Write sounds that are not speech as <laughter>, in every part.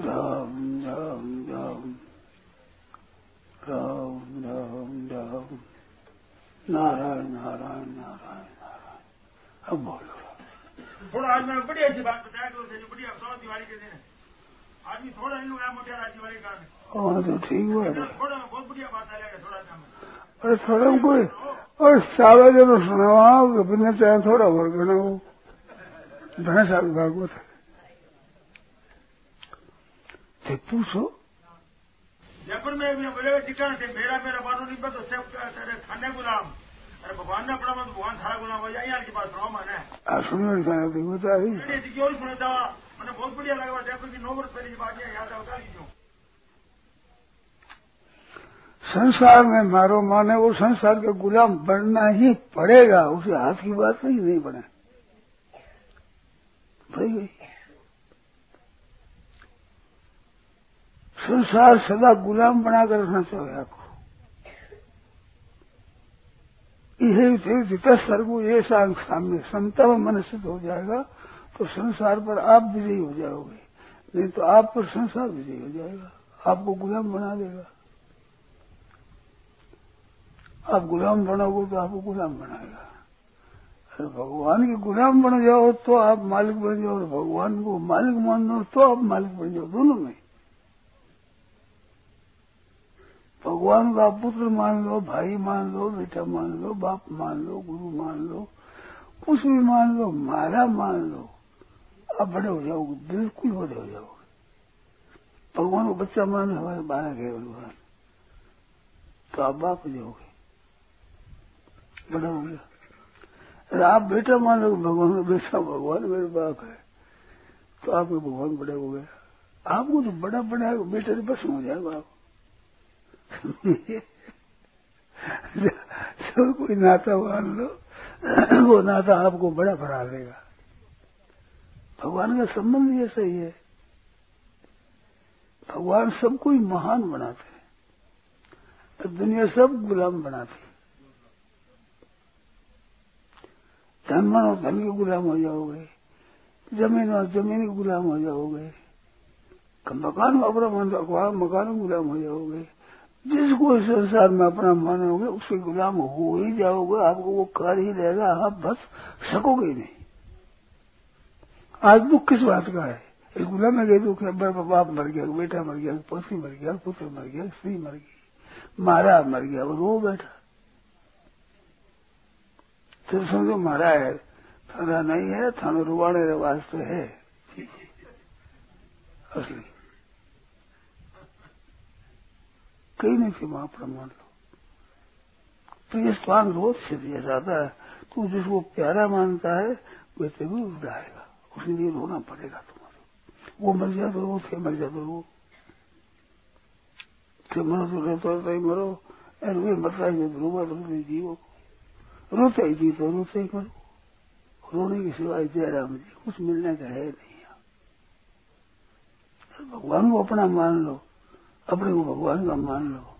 राम राम राम राम राम राम। नारायण नारायण नारायण नारायण। अब बोलो। थोड़ा आज मैं बड़ी अच्छी बात बताया कि उसे जो बढ़िया सौ दिवाली के दिन। आदमी थोड़ा इन लोग मोटिया दिवाली का हाँ तो ठीक हुआ थोड़ा बहुत बढ़िया बात आएगा थोड़ा सा अरे थोड़ा कोई और सारा जब सुनाओ कि चाहे थोड़ा और गना हो। भैंसा भागवत। है तो पूछो जयपुर में भी थे मेरा मेरा बानो नहीं तेरे खाने गुलाम अरे भगवान ने अपना मत भगवान थारा गुलाम हो जाए यहाँ के पास रहो मैंने आ सुनो बता क्यों सुना था मैंने बहुत बढ़िया लगा जयपुर की नौ वर्ष पहले की बात है याद क्यों संसार में मारो माने वो संसार के गुलाम बनना ही पड़ेगा उसे हाथ की बात नहीं नहीं बने भाई गई संसार सदा गुलाम बनाकर रखना चाहिए आपको यही थे जितना सर्गु ये सामने समता में मन स्थित हो जाएगा तो संसार पर आप विजयी हो जाओगे। नहीं तो आप पर संसार विजयी हो जाएगा। आपको गुलाम बना देगा। आप गुलाम बनोगे तो आपको गुलाम बनाएगा। अरे भगवान के गुलाम बन जाओ तो आप मालिक बन जाओ, और भगवान को मालिक मान लो तो आप मालिक बन जाओ, दोनों में। भगवान का पुत्र मान लो, भाई मान लो, बेटा मान लो, बाप मान लो, गुरु मान लो, कुछ भी मान लो मारा मान लो, आप बड़े हो जाओगे, बिल्कुल बड़े हो जाओगे। भगवान को बच्चा मान लो हमारे बारह गए भगवान तो आप बाप हो जाओगे। बड़ा हो गया। अरे आप बेटा मान लो भगवान का बेटा भगवान मेरे बाप है। तो आपके भगवान बड़े हो गए। आपको तो बड़ा बड़ा बेटा तो बस हो जाएगा। आप <laughs> सब कोई नाता मान लो। वो नाता आपको बड़ा बढ़ा देगा। भगवान का संबंध ऐसा ही है। भगवान सबको ही महान बनाते हैं। और दुनिया सब गुलाम बनाती धन मानो धन के गुलाम हो जाओगे। ज़मीन और ज़मीन के गुलाम हो जाओगे। मकान अपना मान मकान गुलाम हो जाओगे। जिसको संसार में अपना मानोगे उसके गुलाम हो ही जाओगे, आपको वो कर ही लेगा आप बस सकोगे नहीं। आज दुख किस बात का है? एक गुलाम गए दुख है बाप मर गया, बेटा मर गया, पति मर गया, पुत्र मर गया, स्त्री मर गई, मारा मर गया, और वो बैठा। तो समझो मारा है, थाना नहीं है, थाना रुवाने वास्ते है। <laughs> असली। कहीं नहीं थी वहाँ प्रमाण लो। तो ये स्वांग रोज से दिया जाता है। तू जिसको प्यारा मानता है वैसे भी उड़ाएगा उसके लिए रोना पड़ेगा तुम्हारे वो मर जाए तो रो थे मर जा तो रो थे मरो तो रहते रहते ही मरो। अरे वे मरता है तो रोगा तो जीवो रोते ही जी तो रोते ही मरो। रोने के सिवाय जयराम जी, कुछ मिलने का है नहीं भगवान को अपना मान लो। अपने को भगवान का मान लो।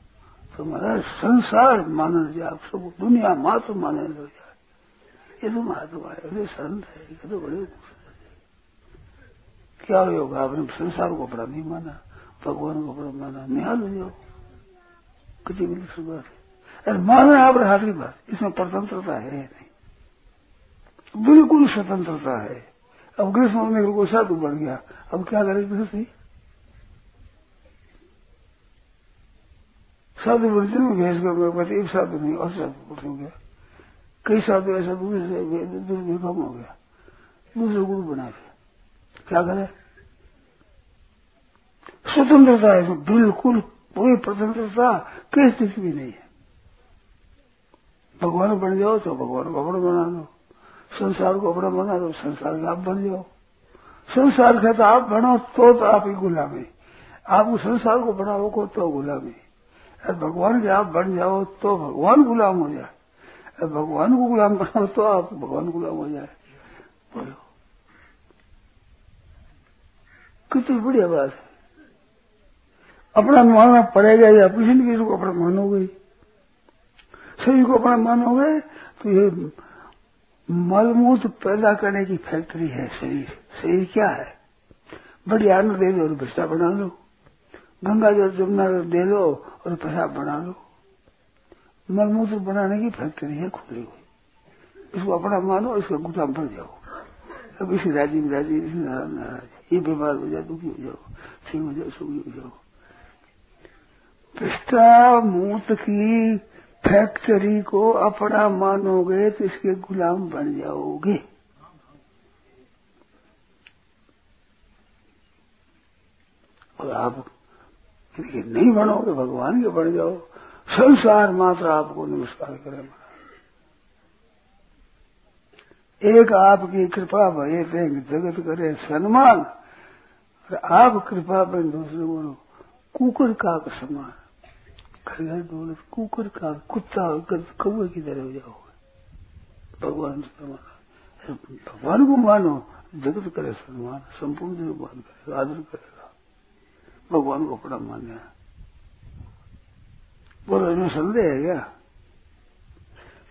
तो महाराज, संसार मान जाए आप सब दुनिया मात्र माने लो जाए। ये तो महात्मा है, ये संत है, ये तो बड़े क्या होगा आपने संसार को अपना नहीं माना, भगवान को अपना माना। निहाल हो। जाओ कितनी बड़ी सी बात है। अरे माना आप की बात, इसमें स्वतंत्रता है नहीं? बिल्कुल स्वतंत्रता है। अब ग्रीष्म में को साधु बन गया। अब क्या करे गृहस्थी साधु भेज कर मेरे पास एक साधु नहीं और साधु हो गया कई साधु ऐसा दूसरे दुर्भिकम हो गया। दूसरे गुरु बना दिया। क्या करे? स्वतंत्रता है बिल्कुल पूरी स्वतंत्रता कई स्थिति भी नहीं है। भगवान बन जाओ तो भगवान को अपना बना दो। संसार को अपना बना दो संसार का आप बन जाओ। संसार का तो आप बनो तो, तो आप ही गुलामी। आप संसार को बनाओ को तो गुलामी। भगवान के आप बन जाओ तो भगवान गुलाम हो जाए। भगवान को गुलाम बनाओ तो आप भगवान गुलाम हो जाए। बोलो। कितनी बढ़िया बात है। अपना मानना पड़ेगा या अपनी ज़िंदगी को अपना मानोगे? सभी को अपना मानोगे? तो ये मलमूत पैदा करने की फैक्ट्री है शरीर। शरीर क्या है? बड़ी आनंद दे दो और भ्रष्टा बना लो। गंगा जल जमुना जल दे लो और पेशाब बना लो। मलमूत्र बनाने की फैक्ट्री है, खुली हुई। इसको अपना मानो, इसका गुलाम बन जाओ। अब इसी राज़ी में राज़ी, इसी नाराज़ नाराज़ ये बीमार हो जाए दुखी हो जाओ, ठीक हो जाओ, सुखी हो जाओ। पिस्ता मूत की फैक्ट्री को अपना मानोगे तो इसके गुलाम बन जाओगे। और आप नहीं बनोगे, भगवान के बन जाओ। संसार मात्र आपको नमस्कार करे एक आपकी कृपा भय जगत करे सम्मान और आप कृपा बन दूसरे बोलो कुकर का समान। खरीदा दौलत कुकर का कुत्ता कौए की तरह हो जाओगे भगवान से भगवान को मानो, जगत करे सम्मान संपूर्ण मान करेगा आदर करेगा भगवान को अपना मान्य है। बोलो इसमें संदेह है क्या?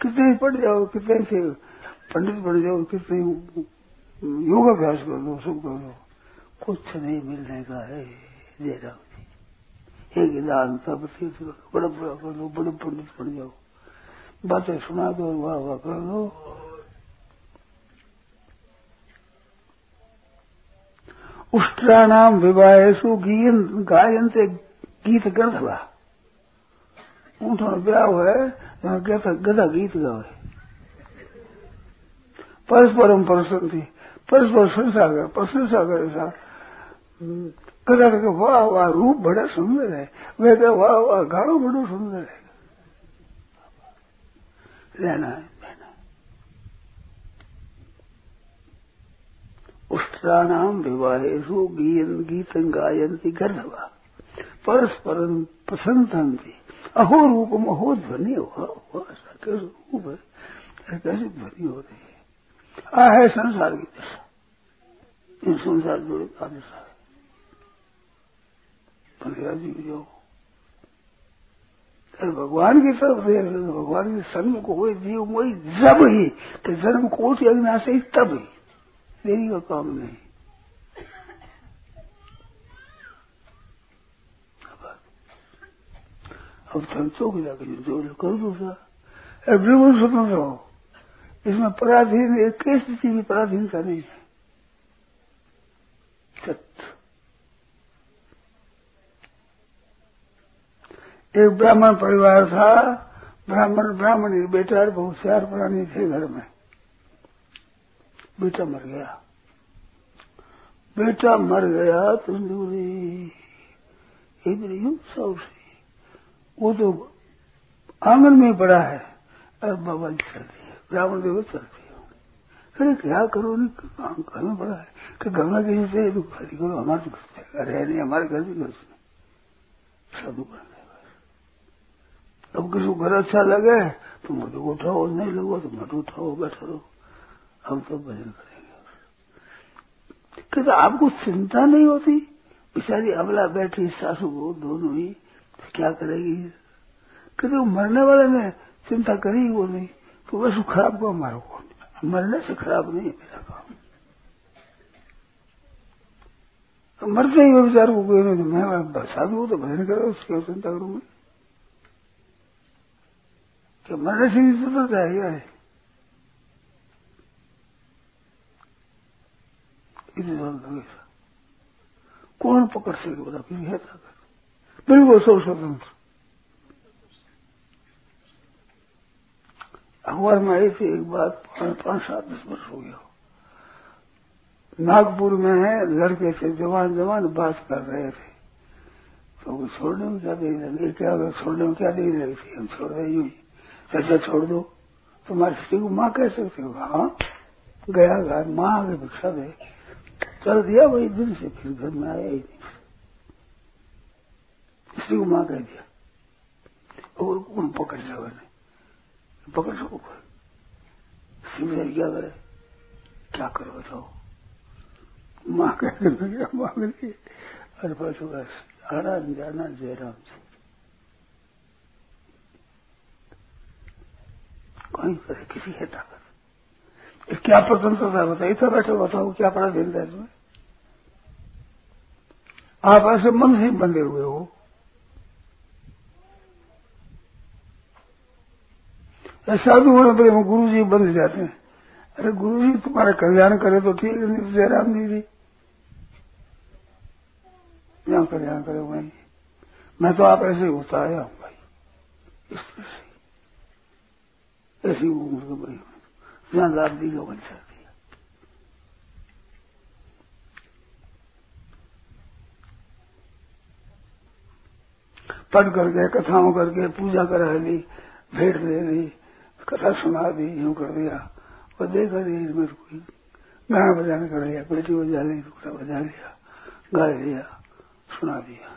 कितने ही पढ़ जाओ, कितने से पंडित बन जाओ, कितने योगाभ्यास कर दो सब कर दो कुछ नहीं मिलने का है जय राम जी। एक दान तीर्थ बड़ा बड़ा कर लो, बड़े पंडित बन जाओ। बातें सुना दो, वाह वाह, कर लो। उष्ट्राणाम विवाहेशु गायनते गीत गंधवा ऊँटों ने ब्याह है यहाँ कहता गधा गीत गावे। परस्परम थी परस्पर संसा कर प्रशंसा करे सा कदा करके वाह वाह रूप बड़ा सुंदर है वह कह वाह वाह गाड़ो बड़ो सुंदर है। रहना है। उष्ट्राणाम विवाहेशु गीयन गीतं गायन्ति गर्धवा परस्परम प्रसन्नति अहो रूपम, अहो ध्वनि ऐसा कैसे रूप है कैसी ध्वनि हो रही है आ, है, संसार की दशा। इन संसार जुड़े का दशा है। पंद्रह जी, जाओ। अरे, भगवान की तरफ़ देख भगवान के को कोई जीव, वही जब ही कि जन्म कोट यज्ञ से तब ही। देरी का काम नहीं अब संतों को जाकर जो कर दूसरा बिल्कुल स्वतंत्र हो इसमें पराधीन, एक स्थिति भी पराधीनता नहीं है। एक ब्राह्मण परिवार था, ब्राह्मण ब्राह्मण बेटा बहुत चार प्राणी थे घर में। बेटा मर गया। बेटा मर गया तो इधर यूँ से। वो तो आँगन में पड़ा है। अरे बाबा जी चल है। ब्राह्मण देव चल हो। अरे क्या करो नहीं घर में पड़ा है। कि गंगा के नीचे तो करो, हमारे तो घर है नहीं, हमारे घर भी घर साधु कर अब किसी को घर अच्छा लगे तो मुझे उठाओ, नहीं लगो तो मत उठाओ, बैठो रहो। हम तो भजन करेंगे। कहते, आपको चिंता नहीं होती? बेचारी अबला बैठी, सासू को दोनों ही तो क्या करेगी? कहते, वो मरने वाले ने चिंता करी वो नहीं। तो वैसे खराब को हमारा को मरने से खराब नहीं है मेरा काम। तो मरते ही वो विचार को कोई नहीं तो मैं साधु हूँ तो भजन करो, उसकी चिंता करूँगी। क्या मरने से भी ज़रूरत है। क्या है। कौन पकड़ सके बोला फिर है ताकत बिल्कुल सब स्वतंत्र। अखबार में आई थी एक बात पाँच सात, दस वर्ष हो गया नागपुर में है लड़के से जवान जवान बात कर रहे थे। तो वो छोड़ने में क्या देरी लगी? क्या छोड़ने में क्या देरी लगी थी? हम छोड़ रहे यूँ चाचा छोड़ दो। तुम्हारी स्त्री को माँ कह सकते हो? हाँ। गया घर, माँ आगे भिक्षा दे। चल दिया, वही दिन से फिर घर में आया ही नहीं। स्त्री को माँ कह दिया, और कौन पकड़ जाओ ने पकड़ सको स्त्री में क्या करे क्या करो बताओ। माँ कह लगे मांग ली अरे, बस बस, आना जाना, जयराम से। कहीं करे किसी है ताकत क्या प्रतंत्रता बताइए था बैठे, बताओ, क्या पड़ा दिन है तुम्हें आप ऐसे मन से बंधे हुए हो। साधु होने पर गुरु जी बंध जाते हैं। अरे गुरु जी तुम्हारा कल्याण करे तो ठीक है, नहीं तो जयराम जी जी यहाँ कल्याण करे भाई मैं तो आप ऐसे ही होता आया हूँ भाई। इस तरह से। ऐसी उम्र के भाई जहाँ लाभ दी का बन दिया पढ़ करके, कथाओं करके, पूजा करा ली भेंट दे दी कथा सुना दी, यूँ कर दिया। और देखा दी इसमें कोई। गाना बजाने कर लिया बेटी बजा ली टुकड़ा बजा लिया, गा लिया, सुना दिया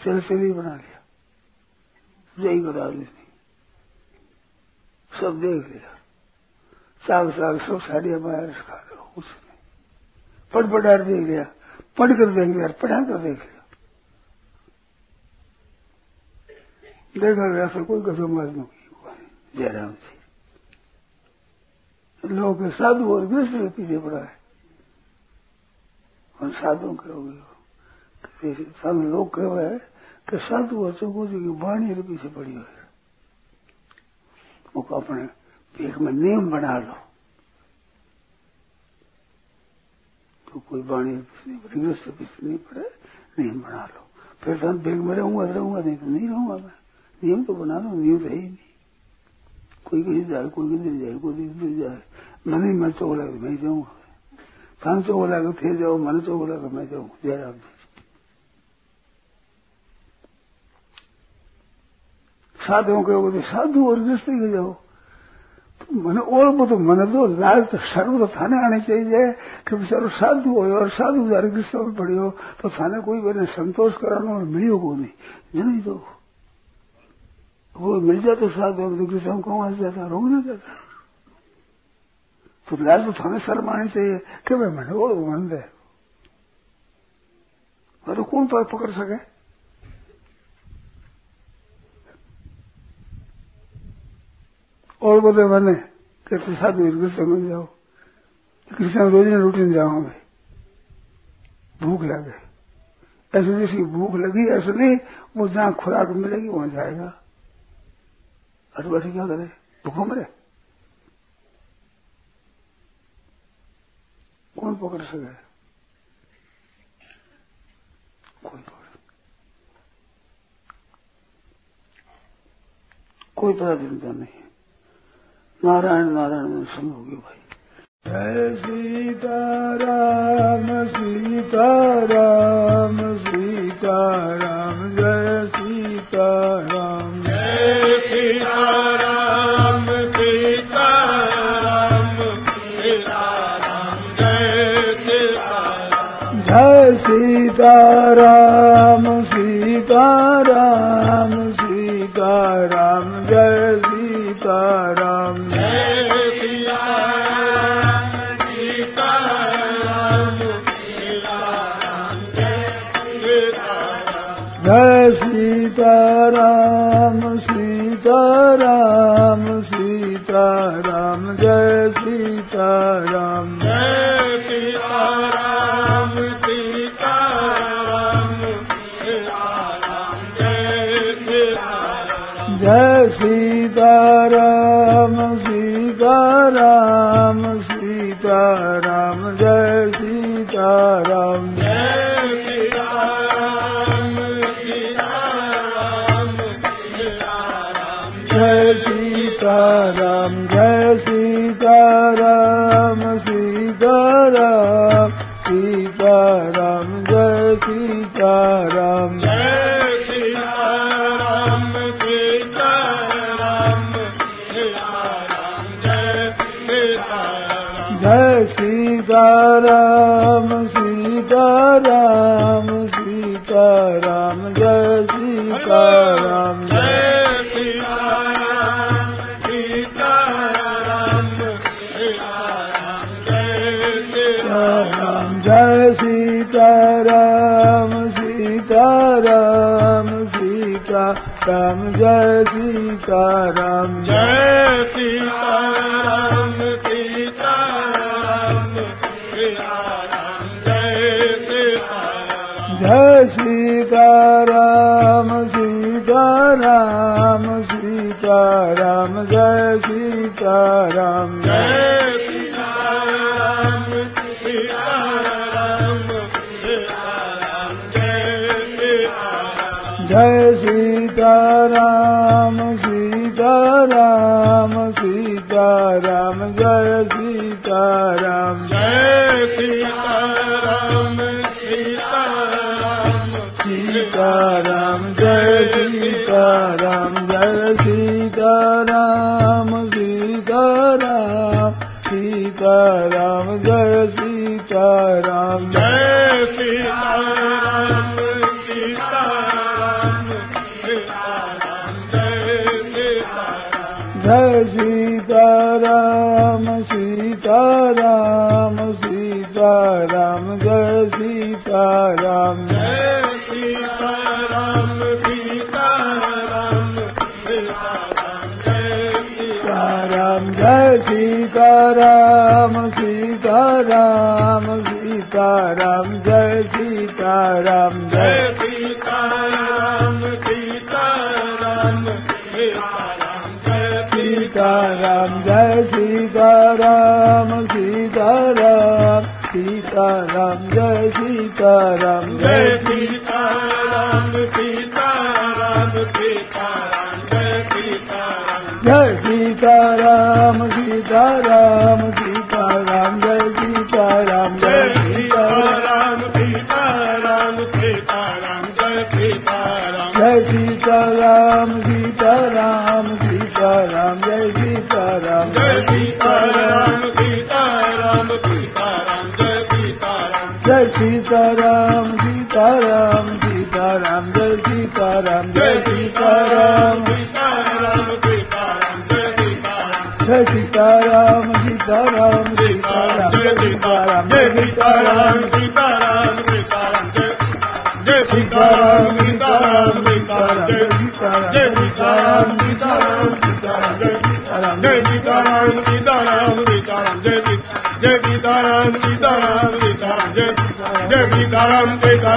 चल चल बना लिया। जय बता दी सब देख लिया। साग साग, सब साड़ियाँ बाहर खा लो कुछ नहीं पढ़ पढ़ार देख लिया पढ़ कर देख लिया पढ़ा कर देख लिया देखा गया फिर कोई कसम नहीं जयराम जी। लोग साधु और गृहस्थ के पीछे पड़ा है। और साधु कहोगे सब लोग कहो है कि साधु और चौको जी की वाणी पीछे पड़ी हुई है। वो अपने एक में नियम बना लो। तो कोई वाणी गृहस्थ पीछे नहीं पड़े नियम बना लो। फिर तो बेग में रहूँगा रहूँगा, नहीं तो नहीं रहूँगा मैं। नियम तो बना लो, नियम रहे ही नहीं। कोई कहीं जाए, कोई किधर जाए, कोई किधर जाए। मन ही मैं चौक लगे मैं जाऊँगा। थान चौक लगे थे जाओ, मन चौक लगे मैं जाऊँ जयराम जी। साधुओं के साधु और गृहस्थी के जाओ। मैंने और बतो मन दो लाज तो सर्व तो थाने आने चाहिए। कि बेचारो साधु हो और साधु जारी कृष्ण में पड़ियो तो थाने कोई मैंने संतोष कराना और मिलो को नहीं। नहीं तो वो मिल जाए तो साधु और कृष्ण को वहाँ जाता? रोग ना जाता। तो लाज तो थाने शर्म आने चाहिए। कि भाई मैंने और मन दे तो कौन पकड़ सके? और बोले, मैंने कहते साधु कृष्ण मिल जाओ। कृष्ण रोज रूटीन जाओ मैं। भूख लगे। ऐसे जैसी भूख लगी, ऐसे नहीं, वो जहाँ खुराक मिलेगी, वहाँ जाएगा। अरे बैठे क्या करे? भूखो मरे। कौन पकड़ सके? कोई पकड़। कोई पता चिंता नहीं। नारायण नारायण सुन होगी भाई। जय सीताराम सीताराम सीताराम जय सीताराम। जय सीताराम सीताराम सीताराम जय सीताराम। जय सीताराम सीताराम सीताराम जय सीताराम राम सीता राम सीता राम जय सीता राम जय सीताराम सीताराम सीताराम जय सीताराम राम जय सीता राम जय राम सीता राम राम जय जय श्री राम सीता राम श्री राम जय सीता राम जय सीताराम सीताराम जय सीताराम। जय सीताराम जय सीताराम जय। सीताराम सीताराम सीताराम जय सीताराम सीताराम सीताराम जय सीताराम जय। जय जय सीताराम सीताराम सीताराम जय सीताराम जय जय सीताराम सीताराम सीताराम सीताराम जय जय सीताराम सीताराम सीताराम जय जय सीताराम सीताराम सीताराम जय जय सीताराम सीताराम सीताराम जय जय सीताराम सीताराम सीताराम जय जय सीताराम सीताराम सीताराम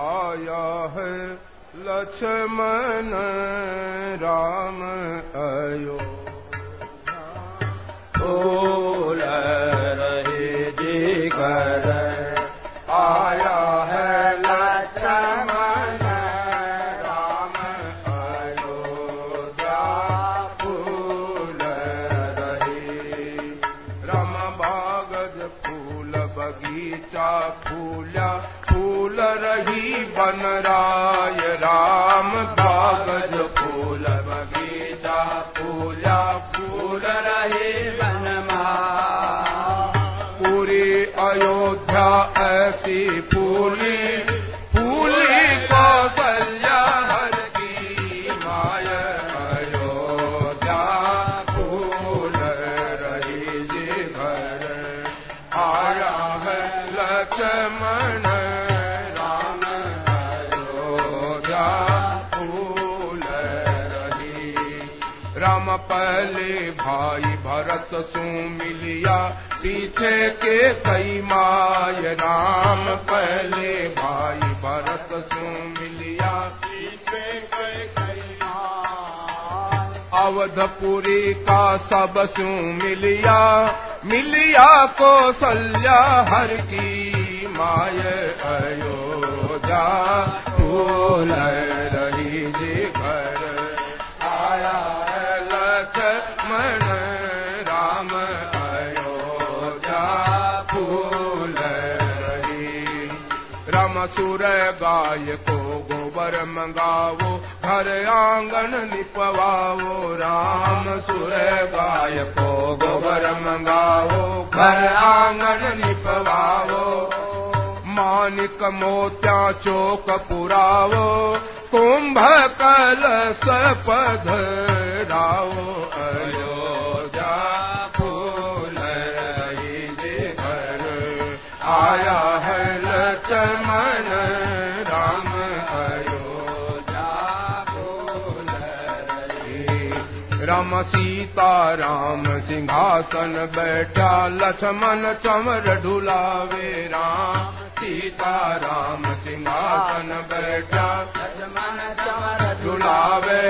आया है लक्ष्मण भरत सु मिलिया पीछे के कई माय राम पहले भाई भरत सु मिलिया पीछे के कई अवधपुरी का सब सु मिलिया मिलिया कौशल्या हर की माय अयोध्या। फूल रही जी घर, आया लक्ष्मण सुर गाय को गोबर मंगावो, घर आँगन निपवाओ राम सुर गाय को गोबर मंगाओ घर आँगन निपवाओ मानिक मोत्या चोक पुरावो, कुंभ कलश पधराओ अयोध्या फूल आया सीता राम सिंहासन बैठा लक्ष्मण चमर ढुलावे राम सीता राम सिंहासन बैठा लक्ष्मण चमर झुलावे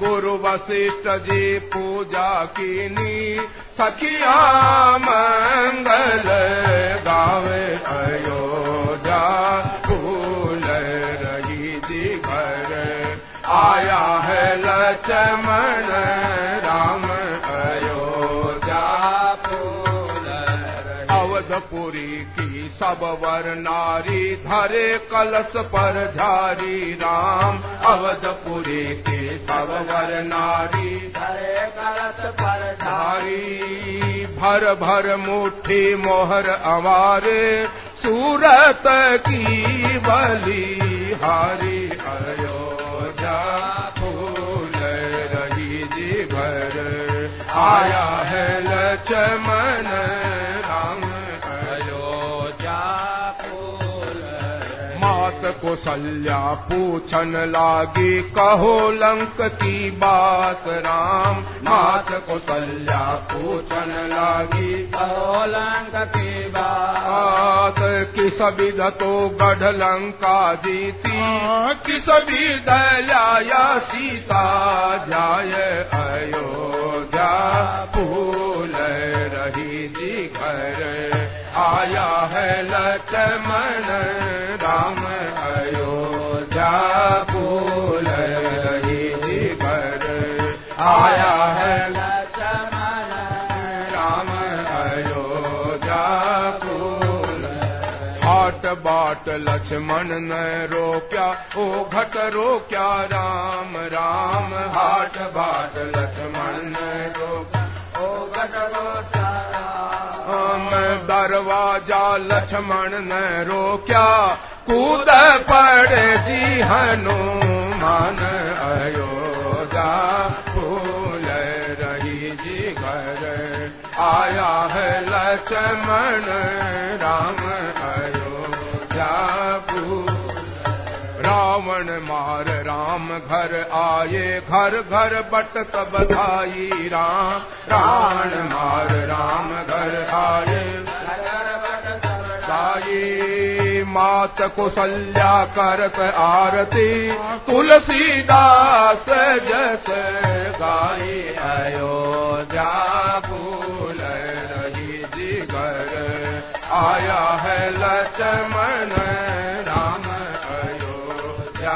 गुरु वशिष्ठ जी पूजा कीनी सखिया मंगल गावे अयोध्या आया है लक्ष्मण राम अयोध्या अवधपुरी की सब वर नारी, धरे कलश पर झारी राम। अवधपुरी की सब वर नारी हरे कलश पर धारी भर भर मुट्ठी मोहर अवारे, सूरत की बली आया है लक्ष्मण राम अयोध्या मात कौशल्या पूछन लागी, कहो लंक की बात राम। मात कौशल्या पूछन लागी लंक की बात। किस विध तो गढ़ लंका जीती। किस विध लाया सीता, जाय अयोध्या। रही आया है लक्ष्मण, राम अयोध्या फूल रही आया है राम हाट लक्ष्मण न रोक्या, ओ घट रोक्या राम राम हाट बाट लक्ष्मण न रोक्या। दरवाज़ा लक्ष्मण न रोक्या, कूद पड़े जी हनुमान, अयोध्या फूल रही जी घर। आया है लक्ष्मण राम, अयोध्या फूल रावण मार राम घर आए, घर घर बट सब बधाई राम। रावण मार राम घर आए साई मात कुशल्या करत आरती, तुलसीदास जस गाई अयोध्या फूल रही जी घर आया है लक्ष्मण